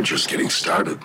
We're just getting started.